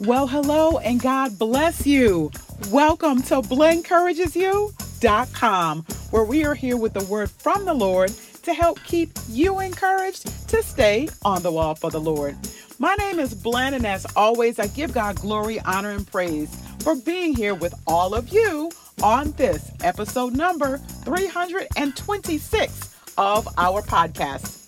Well, hello and God bless you. Welcome to blencouragesu.com, where we are here with the word from the Lord to help keep you encouraged to stay on the wall for the Lord. My name is Blen, and as always, I give God glory, honor, and praise for being here with all of you on this episode number 326 of our podcast.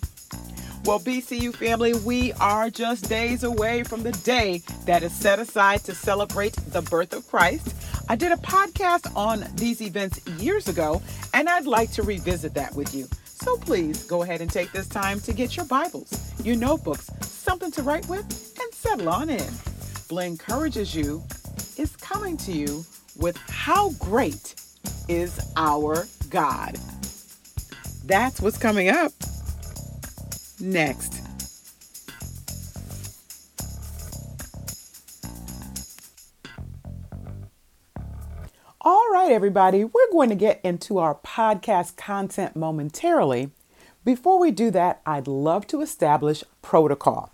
Well, BCU family, we are just days away from the day that is set aside to celebrate the birth of Christ. I did a podcast on these events years ago, and I'd like to revisit that with you. So please go ahead and take this time to get your Bibles, your notebooks, something to write with, and settle on in. Blen encourages you is coming to you with how great is our God. That's what's coming up next. All right, everybody, we're going to get into our podcast content momentarily. Before we do that, I'd love to establish protocol.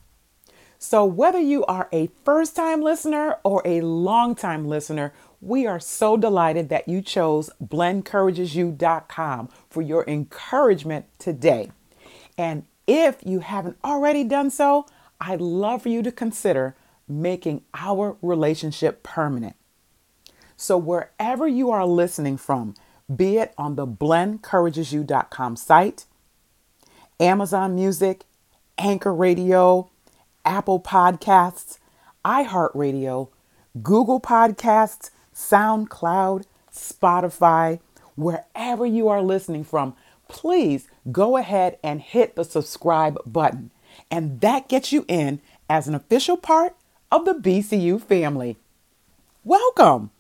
So, whether you are a first time listener or a long time listener, we are so delighted that you chose blencouragesu.com for your encouragement today. And if you haven't already done so, I'd love for you to consider making our relationship permanent. So, wherever you are listening from, be it on the blencouragesu.com site, Amazon Music, Anchor Radio, Apple Podcasts, iHeartRadio, Google Podcasts, SoundCloud, Spotify, wherever you are listening from, please go ahead and hit the subscribe button. And that gets you in as an official part of the BCU family. Welcome.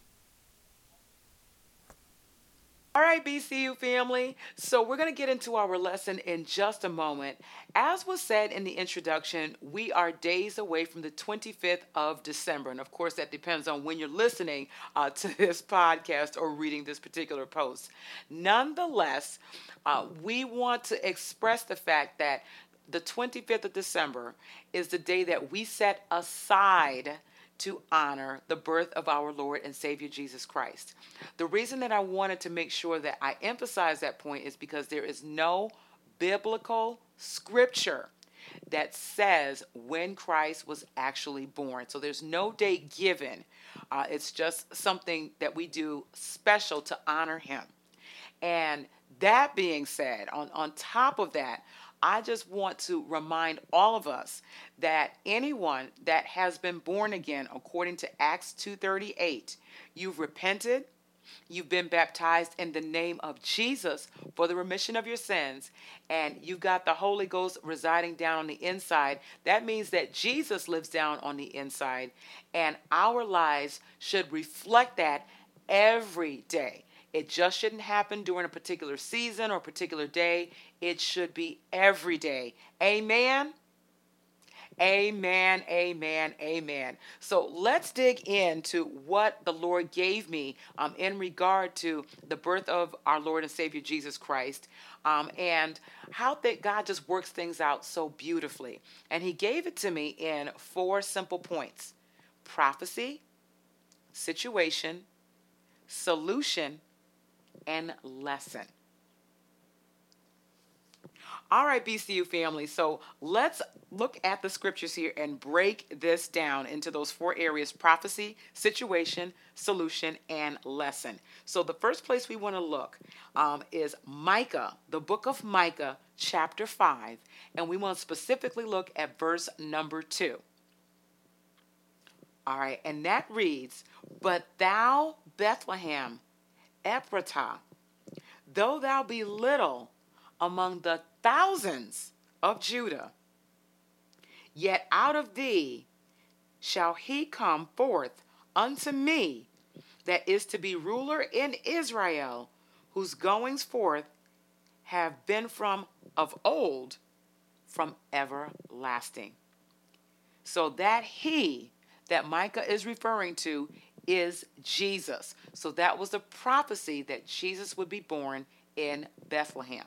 All right, BCU family. So, we're going to get into our lesson in just a moment. As was said in the introduction, we are days away from the 25th of December. And of course, that depends on when you're listening uh, to this podcast or reading this particular post. Nonetheless, uh, we want to express the fact that the 25th of December is the day that we set aside to honor the birth of our Lord and Savior Jesus Christ. The reason that I wanted to make sure that I emphasize that point is because there is no biblical scripture that says when Christ was actually born. So there's no date given. Uh, it's just something that we do special to honor him. And that being said, on, on top of that, I just want to remind all of us that anyone that has been born again according to Acts 2:38, you've repented, you've been baptized in the name of Jesus for the remission of your sins, and you've got the Holy Ghost residing down on the inside. That means that Jesus lives down on the inside, and our lives should reflect that every day. It just shouldn't happen during a particular season or a particular day. It should be every day. Amen. Amen, amen, amen. So let's dig into what the Lord gave me um, in regard to the birth of our Lord and Savior Jesus Christ um, and how that God just works things out so beautifully. And He gave it to me in four simple points prophecy, situation, solution, and lesson. All right, BCU family. So let's look at the scriptures here and break this down into those four areas prophecy, situation, solution, and lesson. So the first place we want to look um, is Micah, the book of Micah, chapter 5. And we want to specifically look at verse number 2. All right, and that reads, But thou, Bethlehem, Ephratah, though thou be little among the thousands of Judah, yet out of thee shall he come forth unto me that is to be ruler in Israel, whose goings forth have been from of old, from everlasting. So that he that Micah is referring to is Jesus. So that was the prophecy that Jesus would be born in Bethlehem.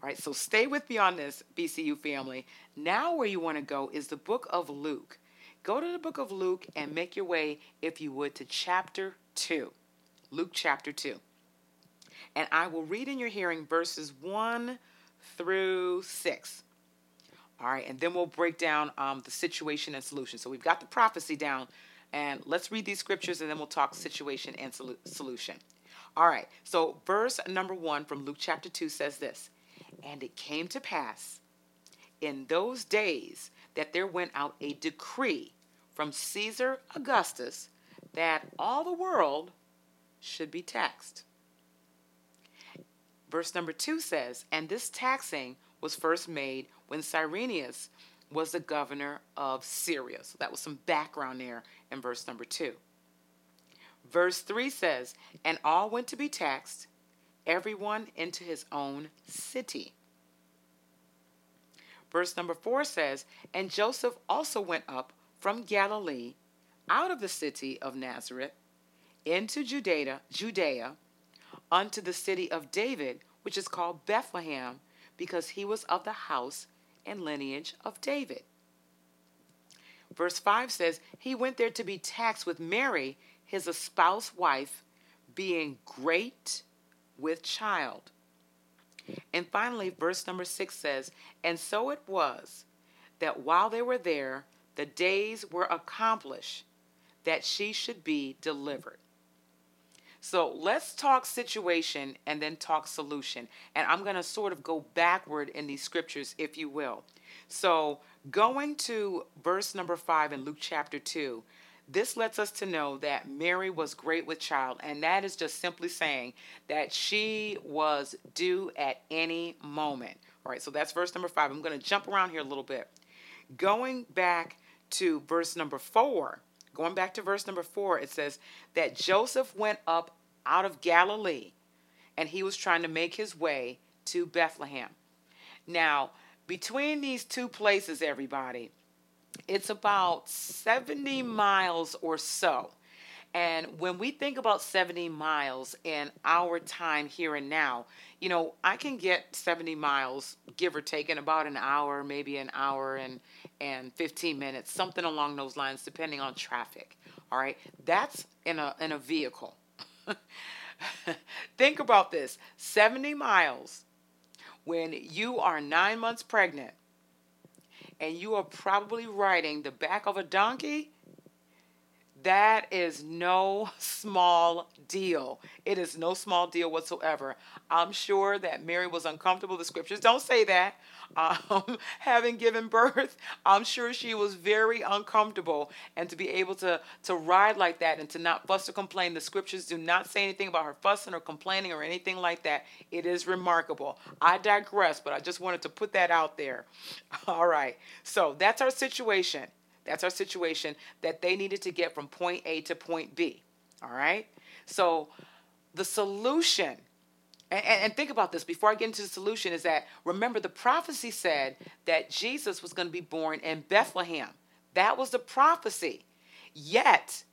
All right, so stay with me on this, BCU family. Now, where you want to go is the book of Luke. go to the book of Luke and make your way, if you would, to chapter 2. Luke chapter 2. And I will read in your hearing verses 1 through 6. All right, and then we'll break down um, the situation and solution. So we've got the prophecy down, and let's read these scriptures and then we'll talk situation and sol- solution. All right, so verse number one from Luke chapter 2 says this And it came to pass in those days that there went out a decree from Caesar Augustus that all the world should be taxed. Verse number 2 says, And this taxing was first made when Cyrenius was the governor of Syria. So that was some background there in verse number 2. Verse 3 says, And all went to be taxed, everyone into his own city. Verse number 4 says, And Joseph also went up from Galilee out of the city of Nazareth into Judea, Judea unto the city of David, which is called Bethlehem, because he was of the house and lineage of David. Verse 5 says, He went there to be taxed with Mary, his espoused wife, being great with child. And finally, verse number 6 says, And so it was that while they were there, the days were accomplished that she should be delivered. So let's talk situation and then talk solution. And I'm going to sort of go backward in these scriptures, if you will. So going to verse number five in Luke chapter 2, this lets us to know that Mary was great with child, and that is just simply saying that she was due at any moment. All right, so that's verse number five. I'm going to jump around here a little bit. Going back to verse number four, going back to verse number four, it says that Joseph went up out of Galilee and he was trying to make his way to Bethlehem. Now, between these two places, everybody, it's about 70 miles or so. And when we think about 70 miles in our time here and now, you know, I can get 70 miles, give or take, in about an hour, maybe an hour and, and 15 minutes, something along those lines, depending on traffic. All right. That's in a, in a vehicle. think about this 70 miles when you are nine months pregnant and you are probably riding the back of a donkey that is no small deal. It is no small deal whatsoever. I'm sure that Mary was uncomfortable. The scriptures don't say that. Um, having given birth, I'm sure she was very uncomfortable. And to be able to, to ride like that and to not fuss or complain, the scriptures do not say anything about her fussing or complaining or anything like that. It is remarkable. I digress, but I just wanted to put that out there. All right. So that's our situation. That's our situation that they needed to get from point A to point B. All right? So the solution, and, and, think about this before I get into the solution, is that remember the prophecy said that Jesus was going to be born in Bethlehem. That was the prophecy. Yet,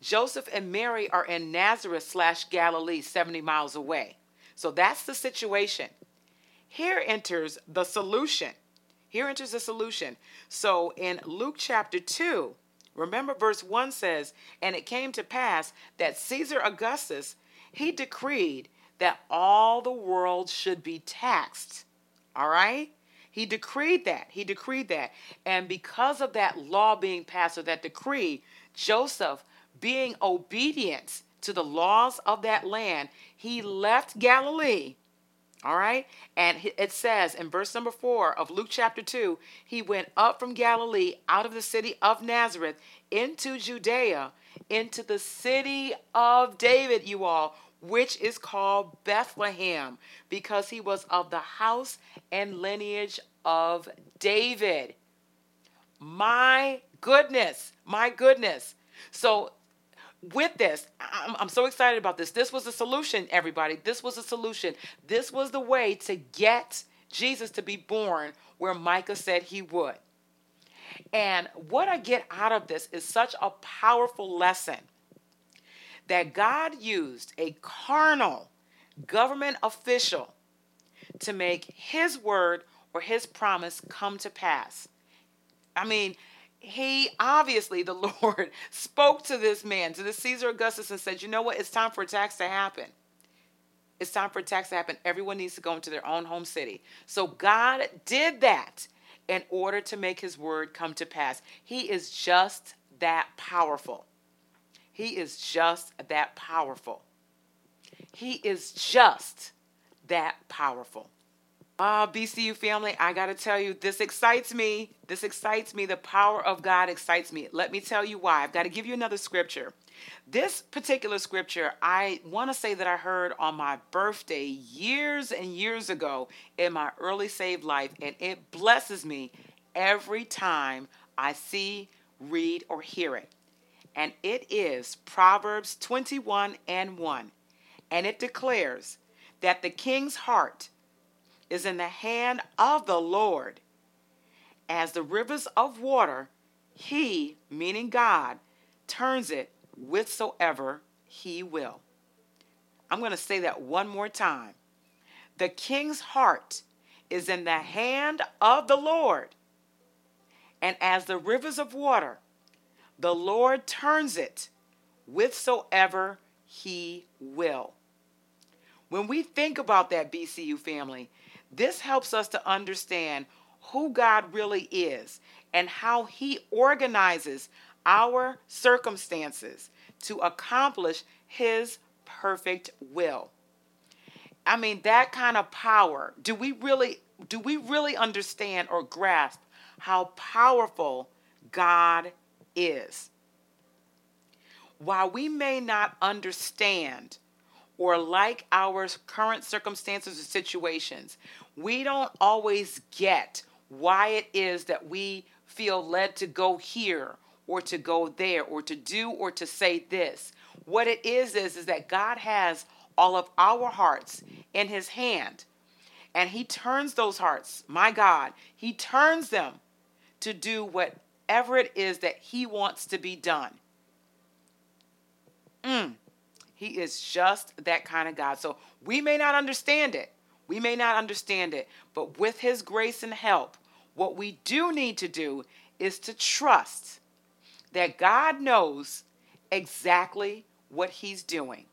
Joseph and Mary are in Nazareth slash Galilee, 70 miles away. So that's the situation. Here enters the solution. Here enters the solution. So in Luke chapter 2, remember verse 1 says, And it came to pass that Caesar Augustus, he decreed that all the world should be taxed. All right? He decreed that. He decreed that. And because of that law being passed or that decree, Joseph, being obedient to the laws of that land, he left Galilee all right. And it says in verse number four of Luke chapter 2 he went up from Galilee out of the city of Nazareth into Judea, into the city of David, you all, which is called Bethlehem, because he was of the house and lineage of David. My goodness. My goodness. So with this, I'm, I'm, so excited about this. This was a solution, everybody. This was a solution. This was the way to get Jesus to be born where Micah said he would. And what I get out of this is such a powerful lesson that God used a carnal government official to make his word or his promise come to pass. I mean, he obviously, the Lord, spoke to this man, to the Caesar Augustus, and said, You know what? It's time for a tax to happen. It's time for a tax to happen. Everyone needs to go into their own home city. So God did that in order to make his word come to pass. He is just that powerful. He is just that powerful. He is just that powerful. Ah, uh, BCU family, I got to tell you, this excites me. This excites me. The power of God excites me. Let me tell you why. I've got to give you another scripture. This particular scripture, I want to say that I heard on my birthday years and years ago in my early saved life, and it blesses me every time I see, read, or hear it. And it is Proverbs 21 and 1. And it declares that the king's heart is in the hand of the Lord. As the rivers of water, he, meaning God, turns it whithersoever he will. I'm going to say that one more time. The king's heart is in the hand of the Lord. And as the rivers of water, the Lord turns it whithersoever he will. When we think about that BCU family, this helps us to understand who God really is and how He organizes our circumstances to accomplish His perfect will. I mean, that kind of power. Do we really do we really understand or grasp how powerful God is? While we may not understand or like our current circumstances or situations, we don't always get why it is that we feel led to go here or to go there or to do or to say this. What it is is is that God has all of our hearts in his hand. And he turns those hearts, my God, he turns them to do whatever it is that he wants to be done. Mm. He is just that kind of God. So we may not understand it. We may not understand it, but with His grace and help, what we do need to do is to trust that God knows exactly what He's doing.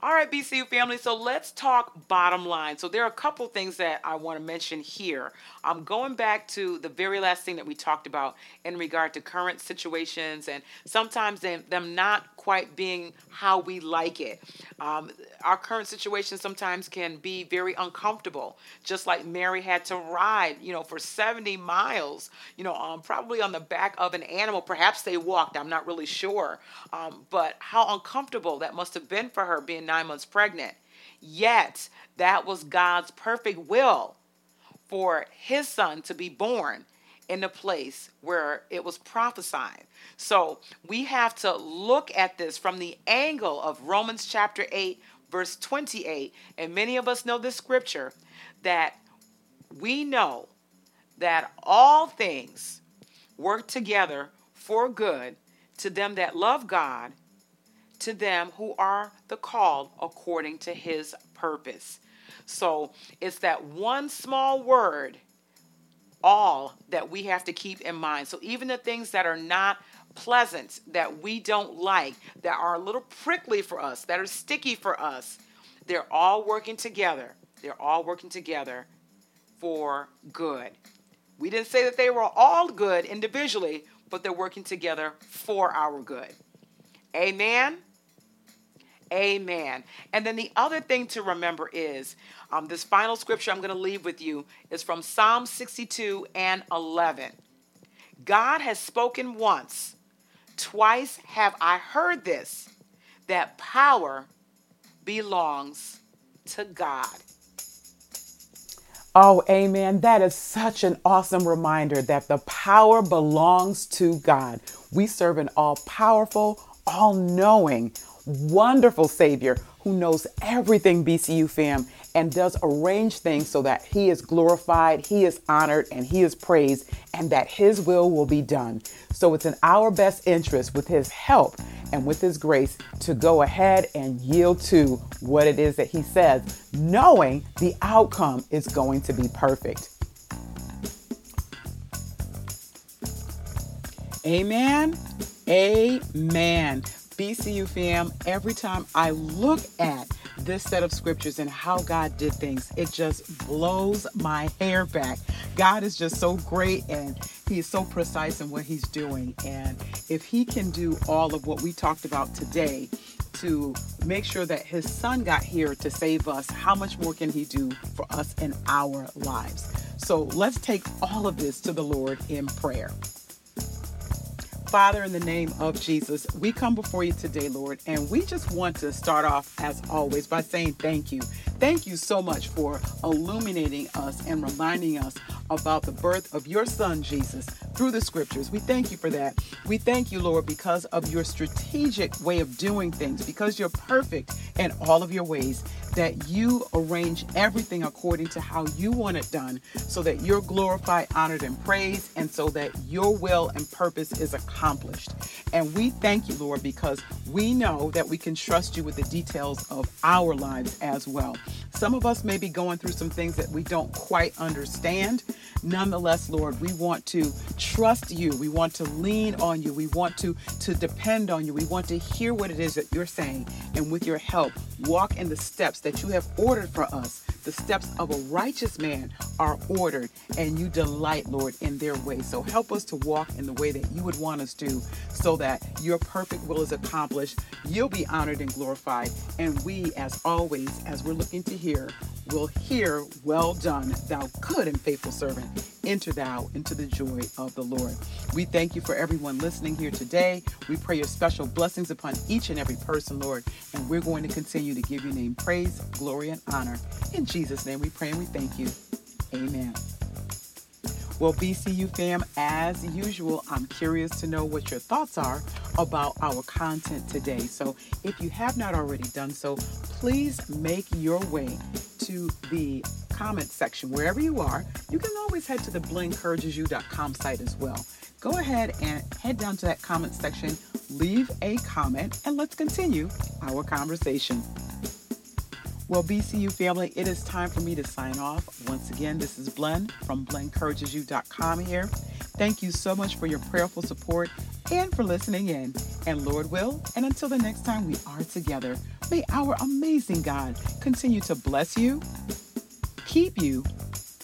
All right, BCU family, so let's talk bottom line. So there are a couple things that I want to mention here. I'm going back to the very last thing that we talked about in regard to current situations and sometimes them, them not quite being how we like it. Um, our current situation sometimes can be very uncomfortable, just like Mary had to ride, you know, for 70 miles, you know, um, probably on the back of an animal. Perhaps they walked, I'm not really sure. Um, but how uncomfortable that must have been for her being nine months pregnant. Yet, that was God's perfect will for his son to be born in the place where it was prophesied. So we have to look at this from the angle of Romans chapter 8, verse 28. And many of us know this scripture that we know that all things work together for good to them that love God to them who are the called according to his purpose. So it's that one small word, all that we have to keep in mind. So even the things that are not pleasant, that we don't like, that are a little prickly for us, that are sticky for us, they're all working together. They're all working together for good. We didn't say that they were all good individually, but they're working together for our good. Amen. Amen. And then the other thing to remember is um, this final scripture I'm going to leave with you is from Psalm 62 and 11. God has spoken once, twice have I heard this, that power belongs to God. Oh, amen. That is such an awesome reminder that the power belongs to God. We serve an all powerful, all knowing, wonderful Savior who knows everything, BCU fam, and does arrange things so that He is glorified, He is honored, and He is praised, and that His will will be done. So it's in our best interest with His help and with His grace to go ahead and yield to what it is that He says, knowing the outcome is going to be perfect. Amen. Amen. BCU fam, every time I look at this set of scriptures and how God did things, it just blows my hair back. God is just so great and He is so precise in what He's doing. And if He can do all of what we talked about today, to make sure that his son got here to save us, how much more can he do for us in our lives? So let's take all of this to the Lord in prayer. Father, in the name of Jesus, we come before you today, Lord, and we just want to start off, as always, by saying thank you. Thank you so much for illuminating us and reminding us about the birth of your son, Jesus, through the scriptures. We thank you for that. We thank you, Lord, because of your strategic way of doing things, because you're perfect in all of your ways, that you arrange everything according to how you want it done, so that you're glorified, honored, and praised, and so that your will and purpose is accomplished. And we thank you, Lord, because we know that we can trust you with the details of our lives as well. Some of us may be going through some things that we don't quite understand. Nonetheless, Lord, we want to trust you. We want to lean on you. We want to, to depend on you. We want to hear what it is that you're saying. And with your help, walk in the steps that you have ordered for us. The steps of a righteous man are ordered, and you delight, Lord, in their way. So help us to walk in the way that you would want us to, so that your perfect will is accomplished. You'll be honored and glorified. And we, as always, as we're looking to hear, will hear, Well done, thou good and faithful servant. Enter thou into the joy of the Lord. We thank you for everyone listening here today. We pray your special blessings upon each and every person, Lord. And we're going to continue to give your name praise, glory, and honor. In Jesus' name we pray and we thank you. Amen. Well, BCU fam, as usual, I'm curious to know what your thoughts are about our content today. So if you have not already done so, please make your way to the comment section wherever you are. You can always head to the blenencouragesyou.com site as well. Go ahead and head down to that comment section, leave a comment, and let's continue our conversation. Well, BCU family, it is time for me to sign off. Once again, this is Blen from blenencouragesyou.com here. Thank you so much for your prayerful support and for listening in. And Lord will, and until the next time we are together, may our amazing God continue to bless you, keep you,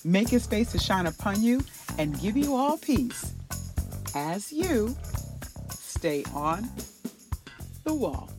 make his face to shine upon you, and give you all peace as you stay on the wall.